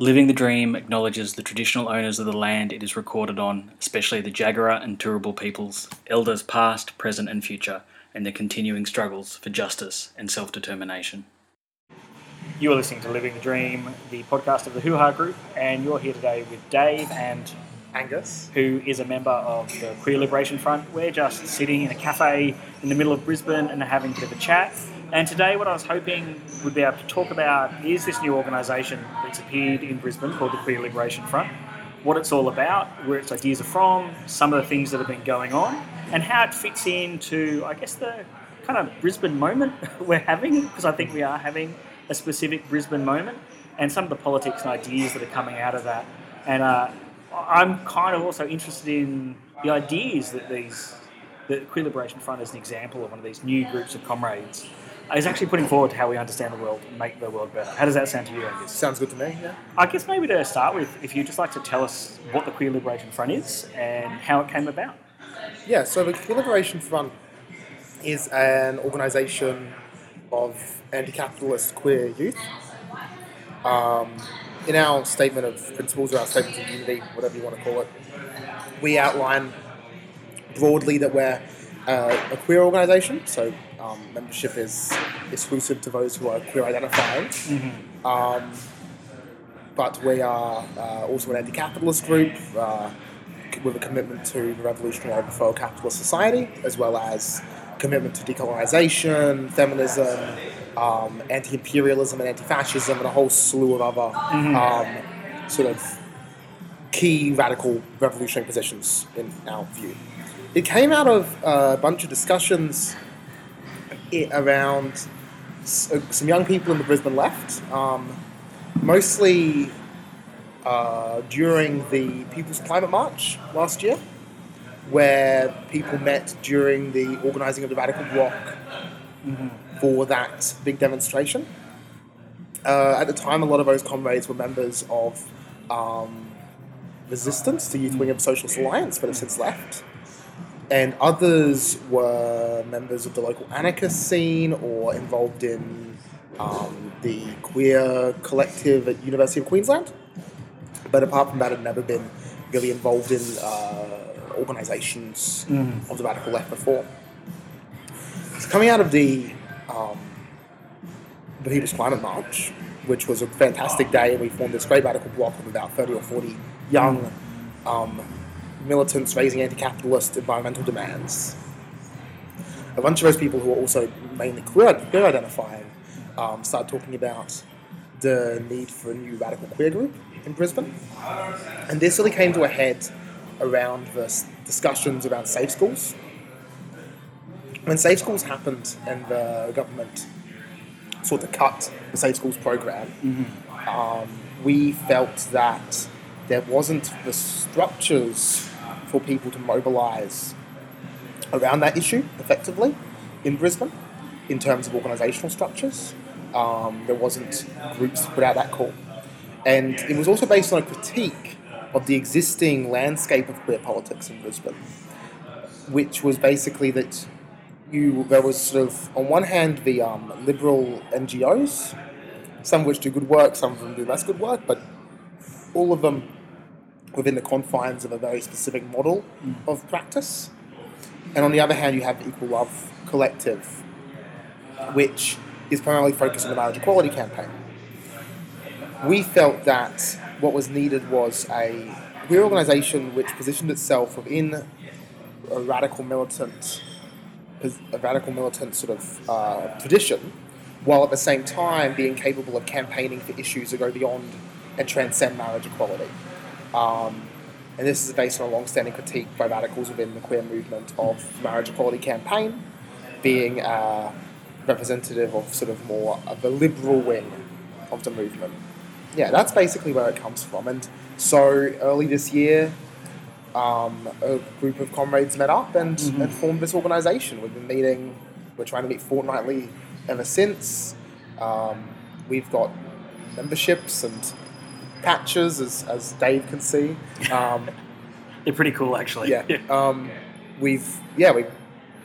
Living the Dream acknowledges the traditional owners of the land it is recorded on, especially the Jagera and Turrbal peoples, elders past, present, and future, and their continuing struggles for justice and self determination. You are listening to Living the Dream, the podcast of the Hoo Ha Group, and you're here today with Dave and Angus. who is a member of the Queer Liberation Front. We're just sitting in a cafe in the middle of Brisbane and having a bit of a chat. And today, what I was hoping we'd be able to talk about is this new organisation that's appeared in Brisbane called the Queer Liberation Front, what it's all about, where its ideas are from, some of the things that have been going on, and how it fits into, I guess, the kind of Brisbane moment we're having, because I think we are having a specific Brisbane moment, and some of the politics and ideas that are coming out of that. And uh, I'm kind of also interested in the ideas that these, the Queer Liberation Front is an example of one of these new groups of comrades, is actually putting forward to how we understand the world and make the world better. How does that sound to you, Angus? Sounds good to me, yeah. I guess maybe to start with, if you'd just like to tell us what the Queer Liberation Front is and how it came about. Yeah, so the Queer Liberation Front is an organisation of anti capitalist queer youth. Um, in our statement of principles or our statement of unity, whatever you want to call it, we outline broadly that we're uh, a queer organisation, so um, membership is exclusive to those who are queer identifying. Um, but we are uh, also an anti-capitalist group uh, with a commitment to the revolutionary overthrow of capitalist society, as well as commitment to decolonisation, feminism, um, anti-imperialism and anti-fascism, and a whole slew of other um, sort of key radical revolutionary positions in our view. It came out of a bunch of discussions i- around uh, some young people in the Brisbane left, um, mostly uh, during the People's Climate March last year, where people met during the organising of the Radical Bloc for that big demonstration. Uh, at the time, a lot of those comrades were members of um, Resistance, the youth wing of Socialist Alliance, but have since left and others were members of the local anarchist scene or involved in um, the queer collective at University of Queensland. But apart from that, had never been really involved in uh, organisations of the radical left before. So coming out of the um, the People's Climate March, which was a fantastic day, and we formed this great radical bloc of about 30 or 40 young um, militants raising anti-capitalist environmental demands. A bunch of those people who are also mainly queer, queer identifying um, started talking about the need for a new radical queer group in Brisbane. And this really came to a head around the discussions around safe schools. When safe schools happened and the government sought to cut the safe schools program, um, we felt that there wasn't the structures for people to mobilise around that issue effectively in Brisbane in terms of organisational structures. Um, there wasn't groups to put out that call. And it was also based on a critique of the existing landscape of queer politics in Brisbane, which was basically that you there was sort of on one hand the um, liberal NGOs, some of which do good work, some of them do less good work, but all of them within the confines of a very specific model of practice. And on the other hand, you have the Equal Love Collective, which is primarily focused on the marriage equality campaign. We felt that what was needed was a queer organisation which positioned itself within a radical militant, a radical militant sort of uh, tradition, while at the same time being capable of campaigning for issues that go beyond and transcend marriage equality. Um, and this is based on a long-standing critique by radicals within the queer movement of marriage equality campaign, being uh, representative of sort of more of the liberal wing of the movement. Yeah, that's basically where it comes from. And so early this year, um, a group of comrades met up and, and formed this organisation. We've been meeting, we're trying to meet fortnightly ever since. Um, we've got memberships and patches, as, as Dave can see. Um, They're pretty cool, actually. yeah. Um, we've yeah we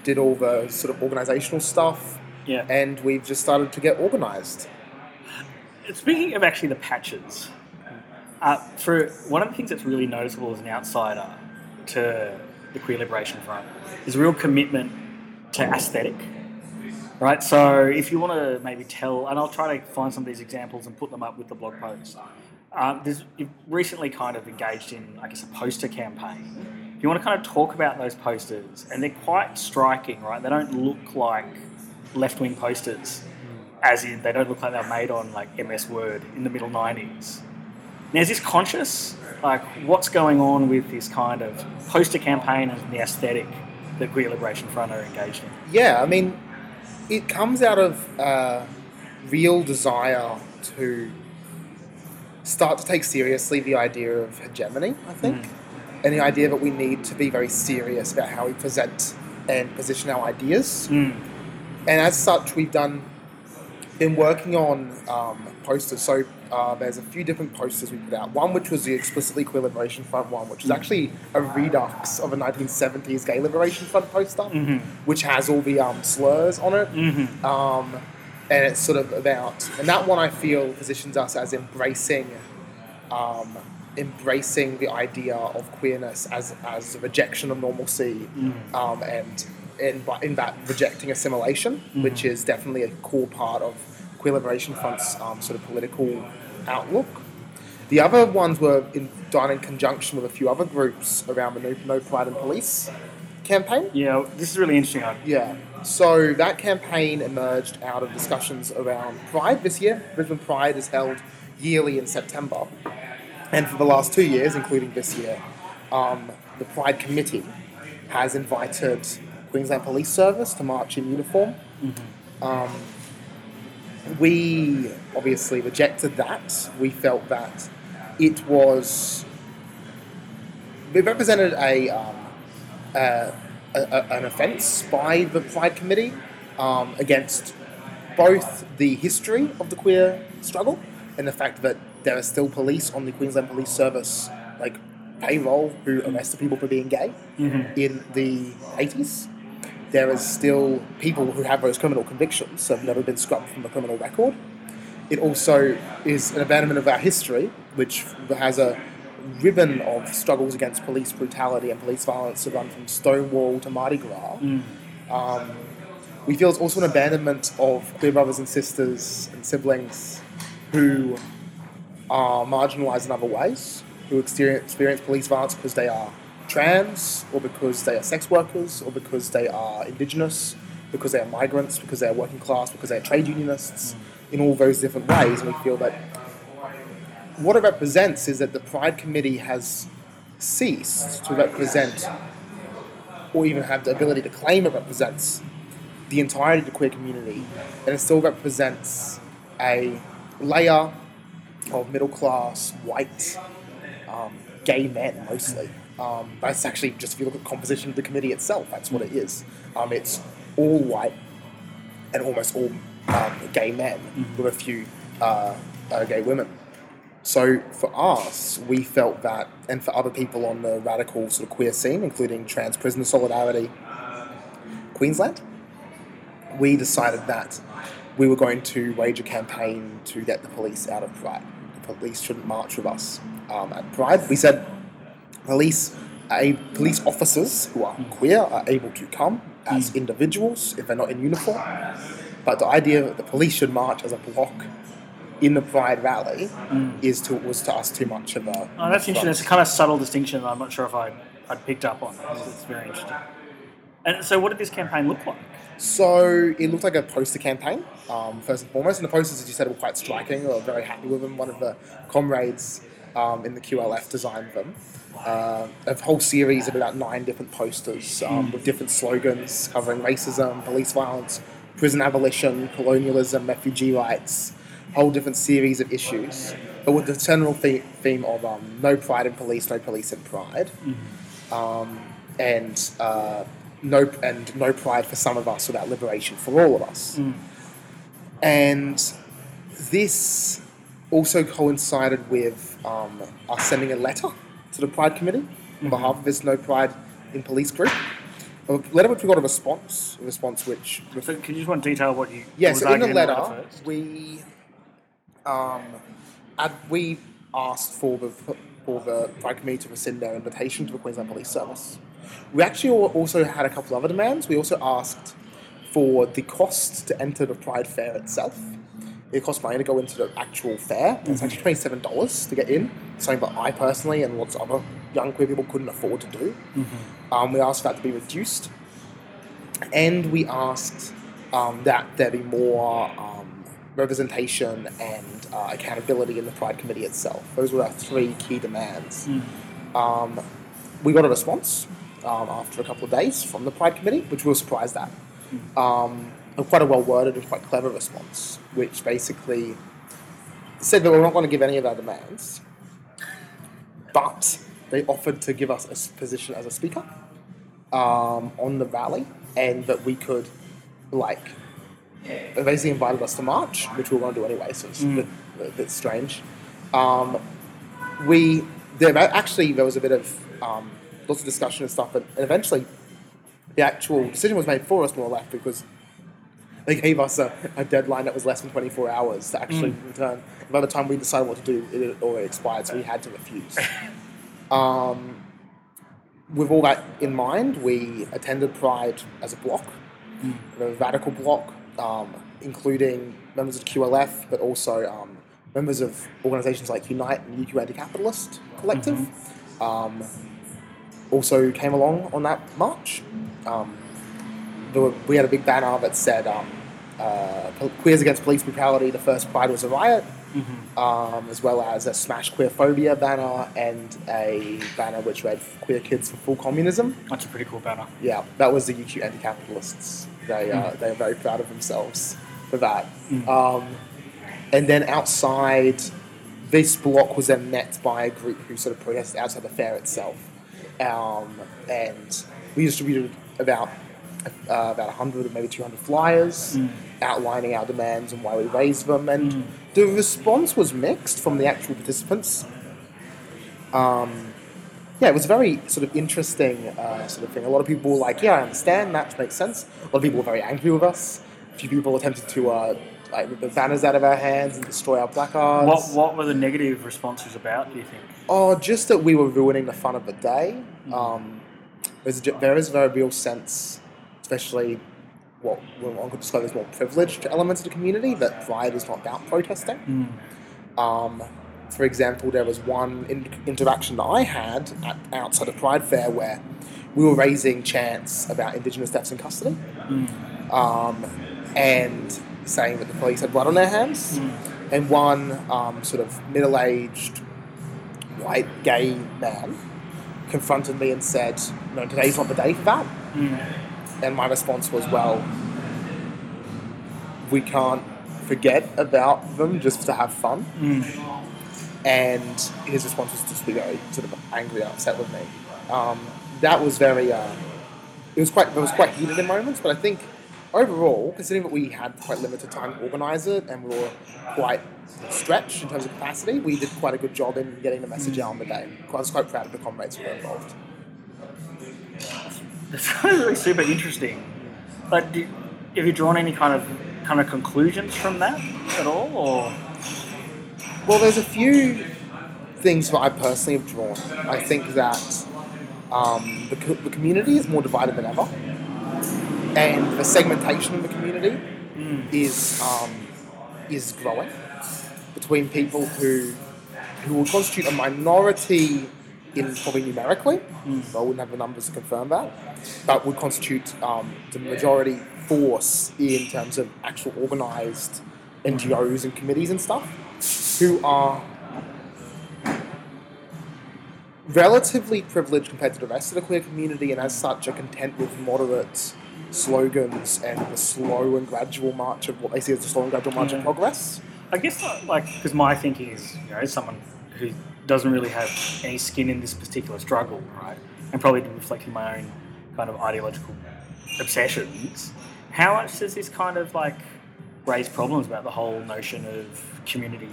did all the sort of organisational stuff, Yeah. and we've just started to get organised. Speaking of actually the patches, Uh, for one of the things that's really noticeable as an outsider to the Queer Liberation Front is a real commitment to aesthetic. Right, so if you want to maybe tell, and I'll try to find some of these examples and put them up with the blog post. Um, there's, you've recently kind of engaged in, I guess, a poster campaign. You want to kind of talk about those posters, and they're quite striking, right? They don't look like left wing posters, as in they don't look like they're made on like MS Word in the middle 90s. Now, is this conscious? Like, what's going on with this kind of poster campaign and the aesthetic that Queer Liberation Front are engaged in? Yeah, I mean, it comes out of uh, real desire to start to take seriously the idea of hegemony, I think, and the idea that we need to be very serious about how we present and position our ideas. Mm. And as such, we've done been working on um, posters. So uh, there's a few different posters we put out. One which was the explicitly Queer Liberation Front one, which is actually a redux of a 1970s Gay Liberation Front poster, which has all the um, slurs on it. Mm-hmm. Um, and it's sort of about, and that one I feel positions us as embracing, um, embracing the idea of queerness as as a rejection of normalcy, um, and in in that rejecting assimilation, which is definitely a core part of Queer Liberation Front's um, sort of political outlook. The other ones were in, done in conjunction with a few other groups around the No, no Pride in Police campaign. Yeah, this is really interesting. Yeah. So that campaign emerged out of discussions around Pride this year. Brisbane Pride is held yearly in September. And for the last two years, including this year, um, the Pride Committee has invited Queensland Police Service to march in uniform. Um, we obviously rejected that. We felt that it was. We represented a, um, uh, a, a an offence by the Pride Committee um, against both the history of the queer struggle and the fact that there are still police on the Queensland Police Service, like payroll, who arrested people for being gay in the 80s. There is still people who have those criminal convictions, so have never been scrubbed from the criminal record. It also is an abandonment of our history, which has a ribbon of struggles against police brutality and police violence to run from Stonewall to Mardi Gras. Um, we feel it's also an abandonment of queer brothers and sisters and siblings who are marginalised in other ways, who experience, experience police violence because they are trans, or because they are sex workers, or because they are indigenous, because they are migrants, because they are working class, because they are trade unionists, in all those different ways. And we feel that what it represents is that the Pride Committee has ceased to represent, or even have the ability to claim it represents, the entirety of the queer community, and it still represents a layer of middle class, white, um, gay men mostly. Um, but it's actually just if you look at the composition of the committee itself, that's what it is. Um, it's all white and almost all um, gay men with a few uh, uh, gay women. So for us, we felt that, and for other people on the radical sort of queer scene, including Trans Prisoner Solidarity Queensland, we decided that we were going to wage a campaign to get the police out of Pride. The police shouldn't march with us um, at Pride. We said police, a, police officers who are queer are able to come as individuals if they're not in uniform. But the idea that the police should march as a block in the Pride rally is to was to us too much of a. Oh, that's interesting. It's a kind of subtle distinction that I'm not sure if I, I'd picked up on. It's, it's very interesting. And so, what did this campaign look like? So it looked like a poster campaign, um, first and foremost. And the posters, as you said, were quite striking. We were very happy with them. One of the comrades um, in the QLF designed them. Uh, a whole series of about nine different posters um, with different slogans covering racism, police violence, prison abolition, colonialism, refugee rights, whole different series of issues. But with the general the- theme of um, no pride in police, no police in pride um, and uh, no and no pride for some of us without liberation for all of us. And this also coincided with um, us sending a letter to the Pride Committee on behalf of this No Pride in Police group. A letter which we got a response, a response which So, can you just want to detail what you? yeah, what so in the argued letter, we um, ad- we asked for the for the Pride Committee to rescind their invitation to the Queensland Police Service. We actually also had a couple of other demands. We also asked for the cost to enter the Pride Fair itself. It costs money to go into the actual fair. It's actually twenty seven dollars to get in. Something that I personally and lots of other young queer people couldn't afford to do. Um, we asked that to be reduced, and we asked um, that there be more um, representation and uh, accountability in the Pride Committee itself. Those were our three key demands. Um, we got a response um, after a couple of days from the Pride Committee, which we were surprised at. Um, and quite a well worded and quite clever response, which basically said that we're not going to give any of our demands, but they offered to give us a position as a speaker um, on the rally, and that we could, like, basically invited us to march, which we were going to do anyway, so it's a, bit, a bit strange. Um, we there actually there was a bit of um, lots of discussion and stuff, and eventually the actual decision was made for us more or less because they gave us a, a deadline that was less than 24 hours to actually return. And by the time we decided what to do, it had already expired, so we had to refuse. um, with all that in mind, we attended Pride as a block, a radical block, um, including members of QLF, but also um, members of organisations like Unite and UQ Anti-Capitalist Collective. Um, also came along on that march. Um, there were, we had a big banner that said um, uh, "Queers Against Police Brutality." The first Pride was a riot, um, as well as a "Smash Queerphobia" banner and a banner which read "Queer Kids for Full Communism." That's a pretty cool banner. Yeah, that was the UQ anti-capitalists. They uh, they are very proud of themselves for that. Um, and then outside, this block was then met by a group who sort of protested outside the fair itself, um, and we distributed about uh, about hundred or maybe two hundred flyers outlining our demands and why we raised them. And the response was mixed from the actual participants. Um, yeah, it was a very sort of interesting uh, sort of thing. A lot of people were like, "Yeah, I understand. That makes sense." A lot of people were very angry with us. A few people attempted to uh, like rip the banners out of our hands and destroy our placards. What what were the negative responses about? Do you think? Oh, just that we were ruining the fun of the day. Um, there's a, there is a very real sense, especially what when one could describe as more privileged elements of the community, that Pride is not about protesting. Um, for example, there was one in- interaction that I had at, outside of Pride Fair where we were raising chants about Indigenous deaths in custody um, and saying that the police had blood on their hands. And one um, sort of middle aged white gay man confronted me and said, No, today's not the day for that. And my response was, Well, we can't forget about them just to have fun. And his response was just to be very sort of angry and upset with me. Um, that was very, uh, it was quite, it was quite heated in moments, but I think overall, considering that we had quite limited time to organise it and we were quite stretched in terms of capacity, we did quite a good job in getting the message out on the day. I was quite proud of the comrades who were involved. That's really super interesting. But do, have you drawn any kind of kind of conclusions from that at all, or Well, there's a few things that I personally have drawn. I think that um, the, co- the community is more divided than ever, and the segmentation of the community is um, is growing between people who who will constitute a minority in probably numerically. I wouldn't have the numbers to confirm that, but would constitute um, the majority force in terms of actual organised NGOs and committees and stuff, who are relatively privileged compared to the rest of the queer community, and as such are content with moderate slogans and the slow and gradual march of what they see as the slow and gradual march of progress. I guess like because my thinking is you know someone who doesn't really have any skin in this particular struggle, right, and probably reflecting my own kind of ideological obsessions. How much does this kind of like raise problems about the whole notion of community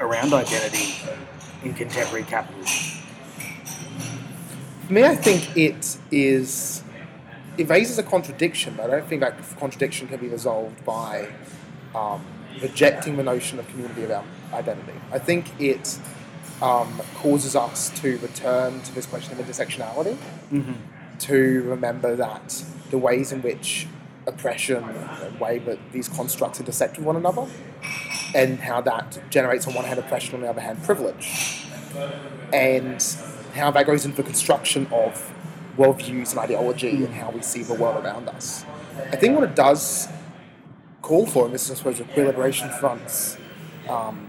around identity in contemporary capitalism? For me, I think it is. It raises a contradiction, but I don't think that contradiction can be resolved by um, rejecting the notion of community around identity. I think it um, causes us to return to this question of intersectionality, Mm-hmm. to remember that the ways in which oppression, the way that these constructs intersect with one another, and how that generates on one hand oppression, on the other hand privilege, and how that goes into the construction of worldviews and ideology and how we see the world around us. I think what it does call for, and this is I suppose the Queer Liberation Front's um,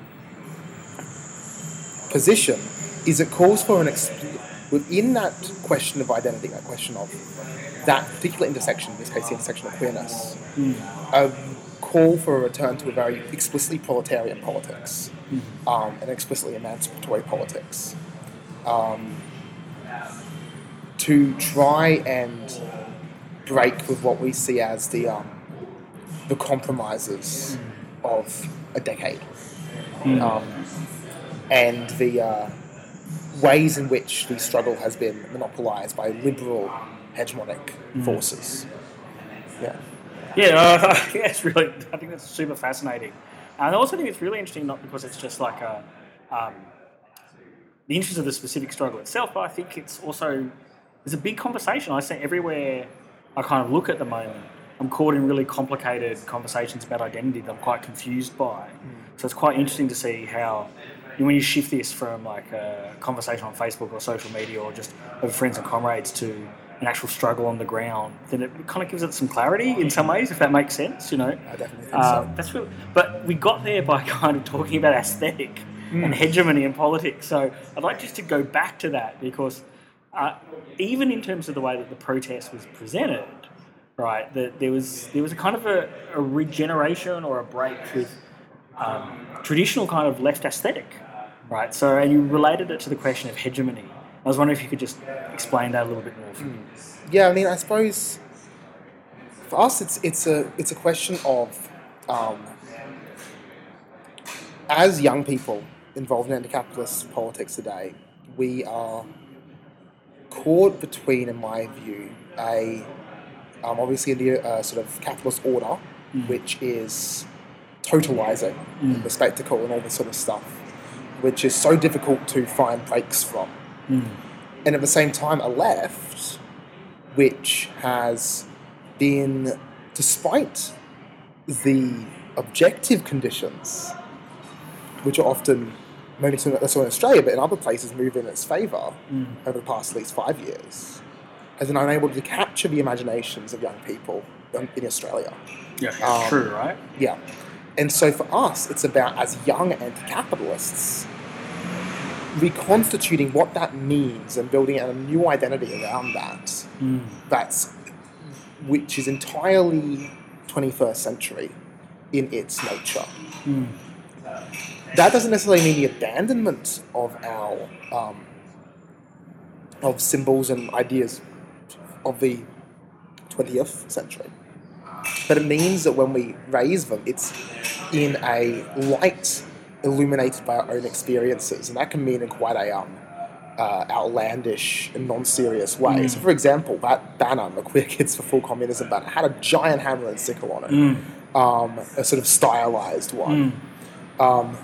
position, is it calls for an expl- within that question of identity, that question of that particular intersection, in this case the intersection of queerness, a call for a return to a very explicitly proletarian politics, um, an explicitly emancipatory politics, um, to try and break with what we see as the um, the compromises of a decade, um, and the uh, ways in which the struggle has been monopolized by liberal hegemonic forces. Yeah. Yeah, uh, I think that's really. I think that's super fascinating, and I also think it's really interesting not because it's just like a um, the interest of the specific struggle itself, but I think it's also there's a big conversation. I see everywhere I kind of look at the moment. I'm caught in really complicated conversations about identity that I'm quite confused by. So it's quite interesting to see how when you shift this from like a conversation on Facebook or social media or just with friends and comrades to an actual struggle on the ground, then it kind of gives it some clarity in some ways, if that makes sense. You know, I definitely think uh, so. that's really, but we got there by kind of talking about aesthetic and hegemony in politics. So I'd like just to go back to that because uh, even in terms of the way that the protest was presented, right, that there was there was a kind of a, a regeneration or a break with um, traditional kind of left aesthetic, right? So and you related it to the question of hegemony. I was wondering if you could just explain that a little bit more for me. Yeah, I mean, I suppose for us, it's it's a it's a question of um, as young people involved in anti-capitalist politics today, we are caught between, in my view, a um, obviously the uh, sort of capitalist order, which is totalizing the spectacle and all this sort of stuff, which is so difficult to find breaks from and at the same time a left which has been despite the objective conditions which are often maybe so in Australia but in other places move in its favour over the past at least five years has been unable to capture the imaginations of young people in Australia Yeah, Um, true, right? yeah. And so for us, it's about as young anti capitalists reconstituting what that means and building a new identity around that. That's which is entirely 21st century in its nature. That doesn't necessarily mean the abandonment of our um, of symbols and ideas of the 20th century. But it means that when we raise them, it's in a light illuminated by our own experiences, and that can mean in quite a um, uh, outlandish and non-serious way. So, for example, that banner, the Queer Kids for Full Communism banner, had a giant hammer and sickle on it, um, a sort of stylized one. Um,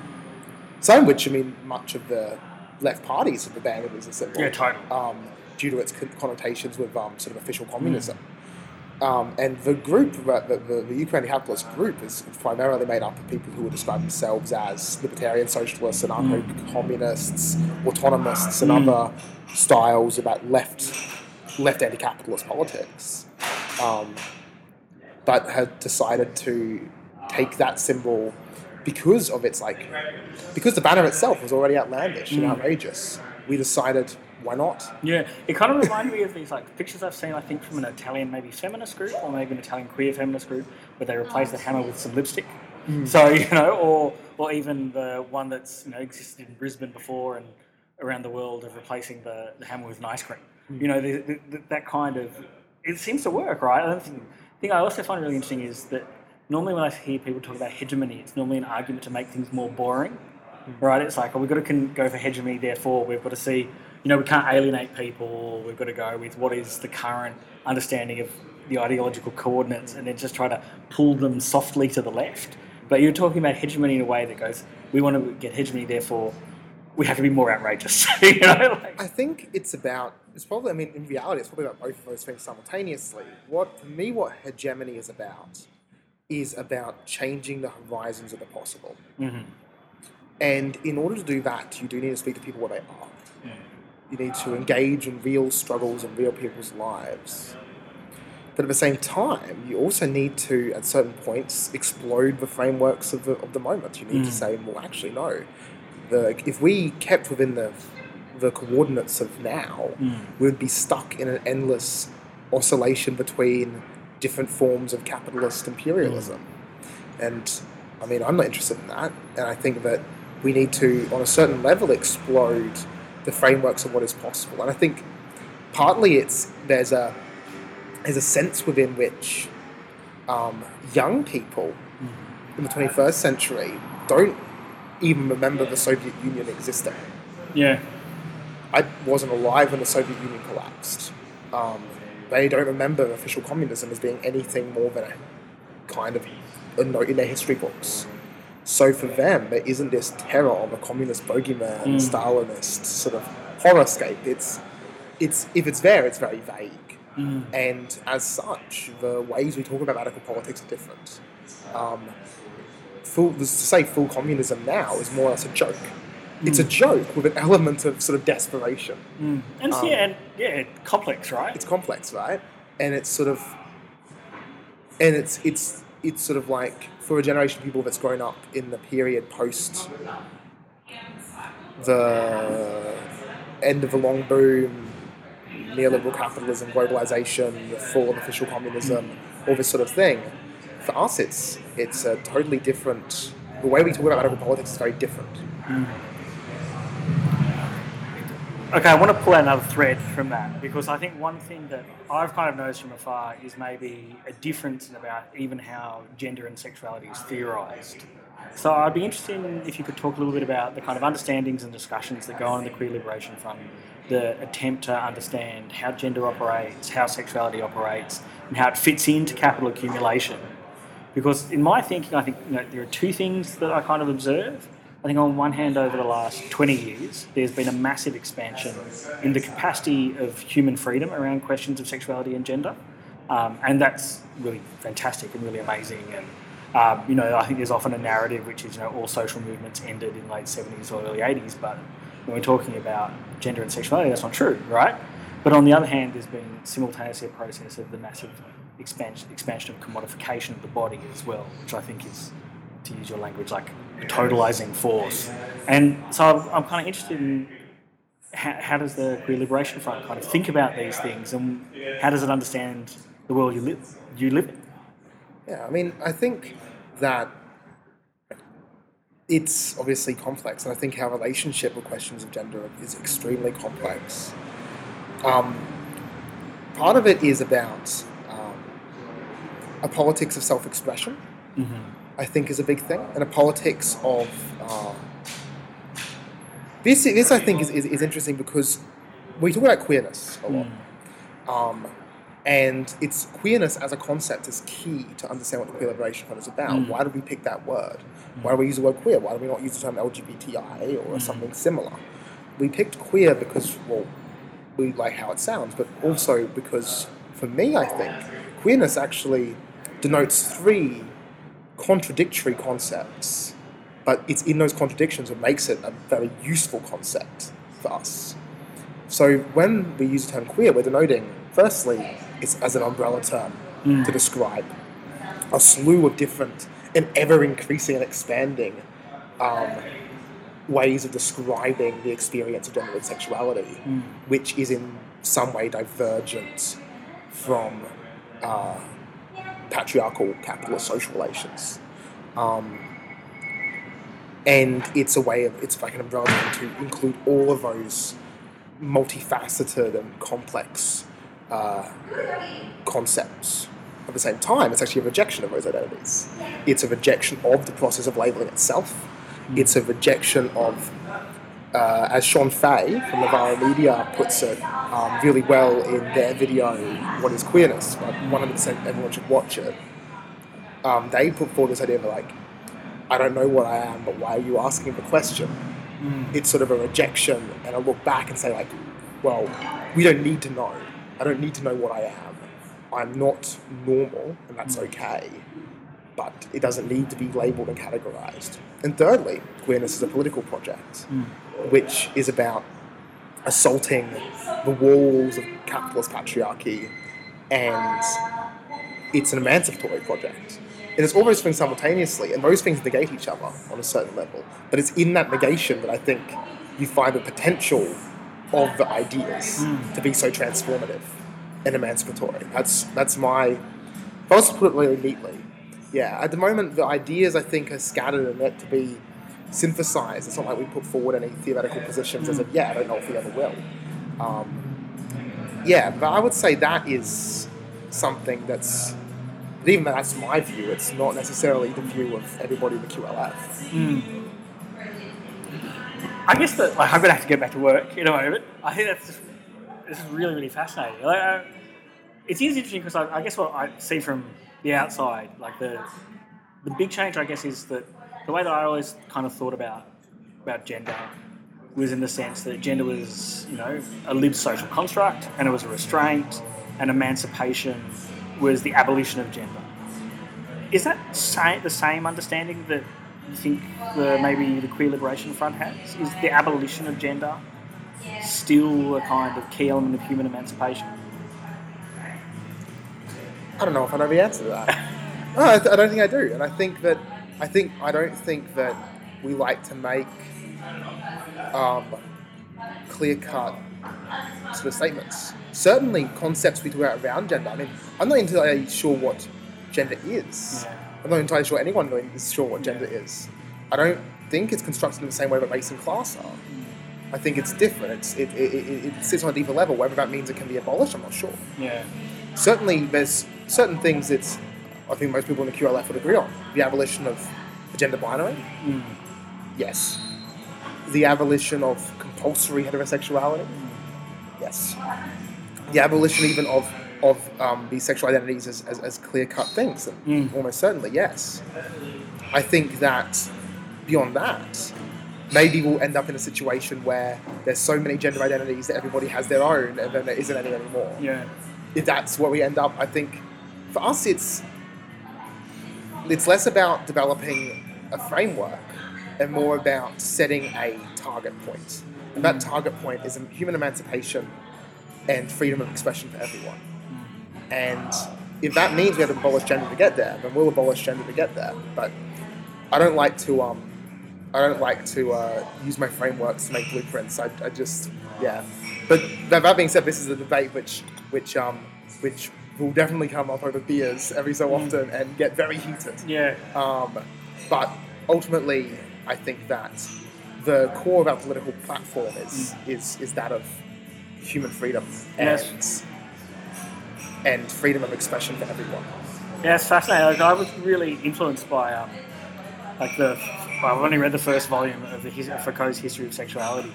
some of which, I mean, much of the left parties have abandoned as a symbol Yeah, totally. um, due to its connotations with um, sort of official communism. Um, and the group, the, the, the UQ anti-capitalist group, is primarily made up of people who would describe themselves as libertarian socialists, and anarcho-communists, autonomists, and other styles about left left anti-capitalist politics. Um, but had decided to take that symbol because of its like because the banner itself was already outlandish and outrageous. We decided why not? Yeah, it kind of reminded me of these like pictures I've seen. I think from an Italian maybe feminist group or maybe an Italian queer feminist group where they replace the hammer with some lipstick. Hmm. So you know, or or even the one that's you know existed in Brisbane before and around the world of replacing the, the hammer with an ice cream. Hmm. You know, the, the, the, that kind of it seems to work, right? I don't think. The thing I also find really interesting is that normally when I hear people talk about hegemony, it's normally an argument to make things more boring right? It's like, oh, we've got to con- go for hegemony, therefore we've got to see, you know, we can't alienate people. We've got to go with what is the current understanding of the ideological coordinates, and then just try to pull them softly to the left. But you're talking about hegemony in a way that goes, we want to get hegemony, therefore we have to be more outrageous. you know, like, I think it's about. It's probably. I mean, in reality, it's probably about both of those things simultaneously. What for me, what hegemony is about, is about changing the horizons of the possible. mhm. And in order to do that, you do need to speak to people where they are. You need to engage in real struggles and real people's lives. But at the same time, you also need to, at certain points, explode the frameworks of the, of the moment. You need Mm. to say, well, actually, no. The, if we kept within the, the coordinates of now, Mm. we'd be stuck in an endless oscillation between different forms of capitalist imperialism. And I mean, I'm not interested in that. And I think that we need to, on a certain level, explode the frameworks of what is possible. And I think partly it's there's a there's a sense within which um, young people in the 21st century don't even remember the Soviet Union existing. yeah, I wasn't alive when the Soviet Union collapsed. Um, they don't remember official communism as being anything more than a kind of a note in their history books. So for them, there isn't this terror of a communist bogeyman, Mm. Stalinist sort of horrorscape. It's, it's if it's there, it's very vague, Mhm. and as such, the ways we talk about radical politics are different. Um, full, to say full communism now is more or less a joke. It's a joke with an element of sort of desperation. Mm. and Um, yeah, and yeah, complex, right? It's complex, right? And it's sort of, and it's it's it's sort of like for a generation of people that's grown up in the period post the end of the long boom, neoliberal capitalism, globalization, the fall of official communism, all this sort of thing. For us, it's it's a totally different. The way we talk about radical politics is very different. Hmm. Okay, I want to pull out another thread from that because I think one thing that I've kind of noticed from afar is maybe a difference in about even how gender and sexuality is theorised. So I'd be interested in if you could talk a little bit about the kind of understandings and discussions that go on in the queer liberation front, the attempt to understand how gender operates, how sexuality operates, and how it fits into capital accumulation. Because in my thinking, I think you know, there are two things that I kind of observe. I think on one hand, over the last 20 years, there's been a massive expansion in the capacity of human freedom around questions of sexuality and gender. Um, and that's really fantastic and really amazing. And, um, you know, I think there's often a narrative which is, you know, all social movements ended in late 70s or early 80s. But when we're talking about gender and sexuality, that's not true, right? But on the other hand, there's been simultaneously a process of the massive expansion, expansion of commodification of the body as well, which I think is, to use your language, like totalizing force. And so I'm, I'm kind of interested in how, how does the Queer Liberation Front kind of think about these things and how does it understand the world you live, you live in? Yeah, I mean, I think that it's obviously complex, and I think our relationship with questions of gender is extremely complex. Um, part of it is about um, a politics of self-expression. I think is a big thing, and a politics of uh, this. This I think is, is, is interesting because we talk about queerness a lot. Um, and it's queerness as a concept is key to understand what the queer liberation front is about. Mm. Why did we pick that word? Why do we use the word queer? Why do we not use the term LGBTI or something similar? We picked queer because, well, we like how it sounds, but also because, for me, I think queerness actually denotes three contradictory concepts, but it's in those contradictions that makes it a very useful concept for us. So when we use the term queer, we're denoting, firstly, it's as an umbrella term to describe a slew of different and ever increasing and expanding um, ways of describing the experience of gender and sexuality, which is in some way divergent from uh, patriarchal capitalist social relations. Um, and it's a way of, it's like an umbrella to include all of those multifaceted and complex uh, concepts. At the same time, it's actually a rejection of those identities. It's a rejection of the process of labeling itself. It's a rejection of, uh, as Shon Faye from Novara Media puts it um, really well in their video, What is Queerness? Like 100% everyone should watch it. Um, they put forward this idea of like, I don't know what I am, but why are you asking the question? It's sort of a rejection and a look back and say like, well, we don't need to know. I don't need to know what I am. I'm not normal, and that's okay. But it doesn't need to be labelled and categorised. And thirdly, queerness is a political project, hmm. which is about assaulting the walls of capitalist patriarchy, and it's an emancipatory project. And it's all those things simultaneously, and those things negate each other on a certain level. But it's in that negation that I think you find the potential of the ideas hmm. to be so transformative and emancipatory. That's that's my. If I was to put it really neatly, yeah. At the moment, the ideas I think are scattered and meant to be synthesized. It's not like we put forward any theoretical positions as of yeah. I don't know if we ever will. Um, yeah, but I would say that is something that's even that's my view, it's not necessarily the view of everybody in the QLF. I guess that like I'm gonna have to get back to work in a moment. I think that's just this is really really fascinating. Like, uh, it is interesting because I, I guess what I see from the outside, like the the big change, I guess, is that the way that I always kind of thought about about gender was in the sense that gender was you know a lived social construct and it was a restraint, and emancipation was the abolition of gender. Is that the same understanding that you think the, maybe the Queer Liberation Front has? Is the abolition of gender still a kind of key element of human emancipation? I don't know if I know the answer to that. no, I, th- I don't think I do, and I think that I think I don't think that we like to make um, clear cut sort of statements. Certainly, concepts we talk about around gender. I mean, I'm not entirely sure what gender is. Yeah. I'm not entirely sure anyone is sure what gender is. I don't think it's constructed in the same way that race and class are. I think it's different. It's, it, it, it, it sits on a deeper level. Whether that means it can be abolished, I'm not sure. Yeah. Certainly, there's certain things that I think most people in the QLF would agree on. The abolition of the gender binary, yes. The abolition of compulsory heterosexuality, yes. The abolition even of of um, these sexual identities as, as, as clear cut things, and almost certainly, yes. I think that beyond that, maybe we'll end up in a situation where there's so many gender identities that everybody has their own, and then there isn't any anymore. Yeah. If that's where we end up, I think for us it's it's less about developing a framework and more about setting a target point. And that target point is human emancipation and freedom of expression for everyone. And if that means we have to abolish gender to get there, then we'll abolish gender to get there. But I don't like to um, I don't like to uh, use my frameworks to make blueprints. I, I just yeah. But that, that being said, this is a debate which which um, which will definitely come up over beers every so often and get very heated. Yeah. Um, but ultimately, I think that the core of our political platform is is, is that of human freedom and and freedom of expression for everyone. Yeah, it's fascinating. Like, I was really influenced by um, like the. Well, I've only read the first volume of the his, Foucault's History of Sexuality,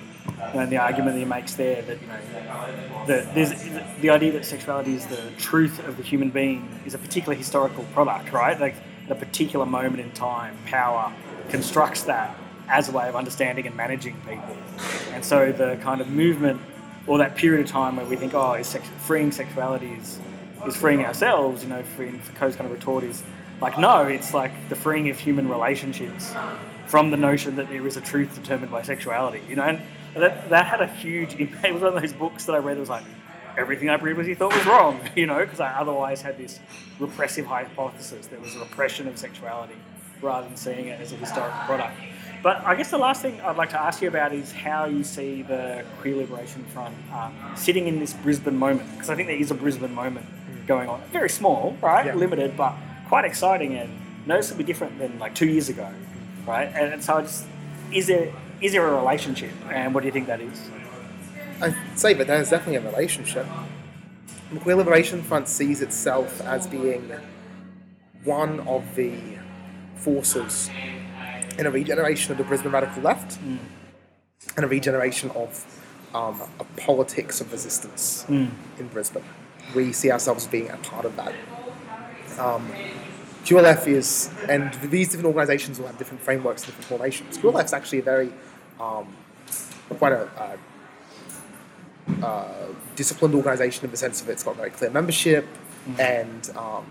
and the argument that he makes there that you know that there's the idea that sexuality is the truth of the human being is a particular historical product, right? Like at a particular moment in time, power constructs that as a way of understanding and managing people, and so the kind of movement or that period of time where we think, oh, is sex- freeing sexuality is is freeing ourselves, you know, freeing Foucault's kind of retort is like, no, it's like the freeing of human relationships from the notion that there is a truth determined by sexuality, you know, and that, that had a huge impact. It was one of those books that I read that was like, everything I read previously thought was wrong, you know, because I otherwise had this repressive hypothesis. There was a repression of sexuality rather than seeing it as a historical product. But I guess the last thing I'd like to ask you about is how you see the Queer Liberation Front uh, sitting in this Brisbane moment, because I think there is a Brisbane moment going on. Very small, right? Yeah. Limited, but quite exciting and noticeably different than like two years ago, right? And, so I just, is there is there a relationship, and what do you think that is? I'd say that there's definitely a relationship. The Queer Liberation Front sees itself as being one of the forces in a regeneration of the Brisbane radical left and a regeneration of um, a politics of resistance in Brisbane. We see ourselves being a part of that. Um, QLF is, and these different organisations will have different frameworks, and different formations. QLF is actually a very um, quite a, uh uh, disciplined organisation in the sense of it's got very clear membership and um,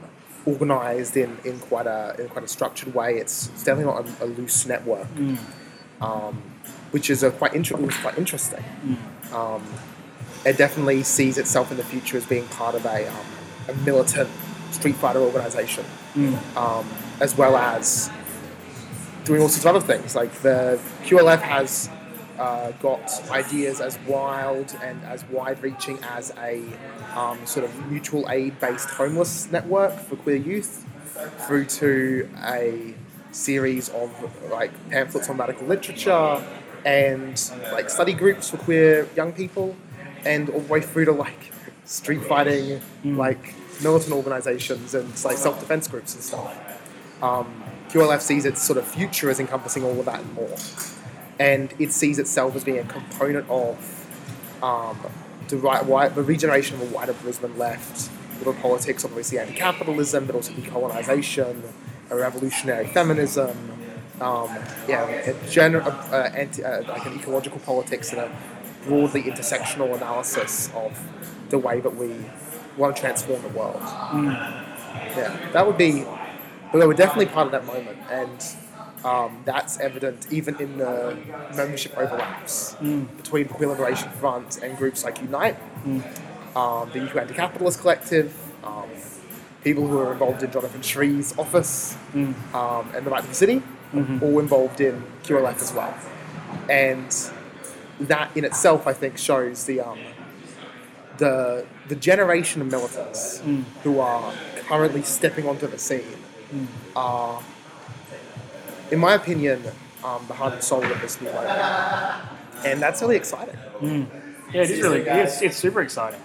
organised in, in quite a in quite a structured way. It's, it's definitely not a, a loose network, um, which is a quite inter- quite interesting. Um, it definitely sees itself in the future as being part of a, um, a militant Street Fighter organisation, um, as well as doing all sorts of other things. Like the QLF has uh, got ideas as wild and as wide-reaching as a um, sort of mutual aid-based homeless network for queer youth, through to a series of like pamphlets on radical literature and like study groups for queer young people, and all the way through to like street fighting, like militant organizations and like self-defense groups and stuff um, QLF sees its sort of future as encompassing all of that and more. And it sees itself as being a component of um, the, right, the regeneration of a wider Brisbane left, the politics obviously anti capitalism, but also decolonisation, a revolutionary feminism, um, yeah, a gener- uh, anti- uh, like an ecological politics and a broadly intersectional analysis of the way that we want to transform the world. Yeah, that would be but we're definitely part of that moment, and um, that's evident even in the membership overlaps between the Queer Liberation Front and groups like Unite, um, the UQ Anti-Capitalist Collective, um, people who are involved in Jonathan Sri's office, um, and the Right to the City, all involved in QLF as well. And that in itself, I think, shows the um, the the generation of militants who are currently stepping onto the scene are, in my opinion, um, the heart and soul of this new moment. And that's really exciting. Yeah, it is really it's, it's super exciting.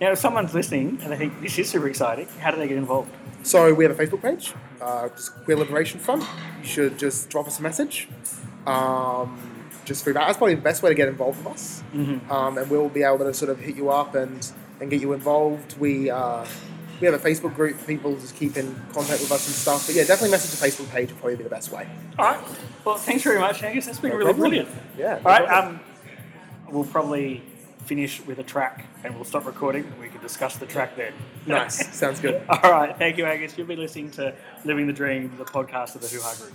Now, if someone's listening and they think this is super exciting, how do they get involved? So we have a Facebook page, uh, Queer Liberation Front. You should just drop us a message. Um, just through that. That's probably the best way to get involved with us. Um, and we'll be able to sort of hit you up and, and get you involved. We uh, we have a Facebook group for people to just keep in contact with us and stuff. But yeah, definitely message the Facebook page would probably be the best way. All right. Well, thanks very much, Angus. That's been No really problem. brilliant. Yeah. All right. Um, we'll probably finish with a track and we'll stop recording and we can discuss the track then. nice. Sounds good. All right. Thank you, Angus. You've been listening to Living the Dream, the podcast of the Hoo Ha Group.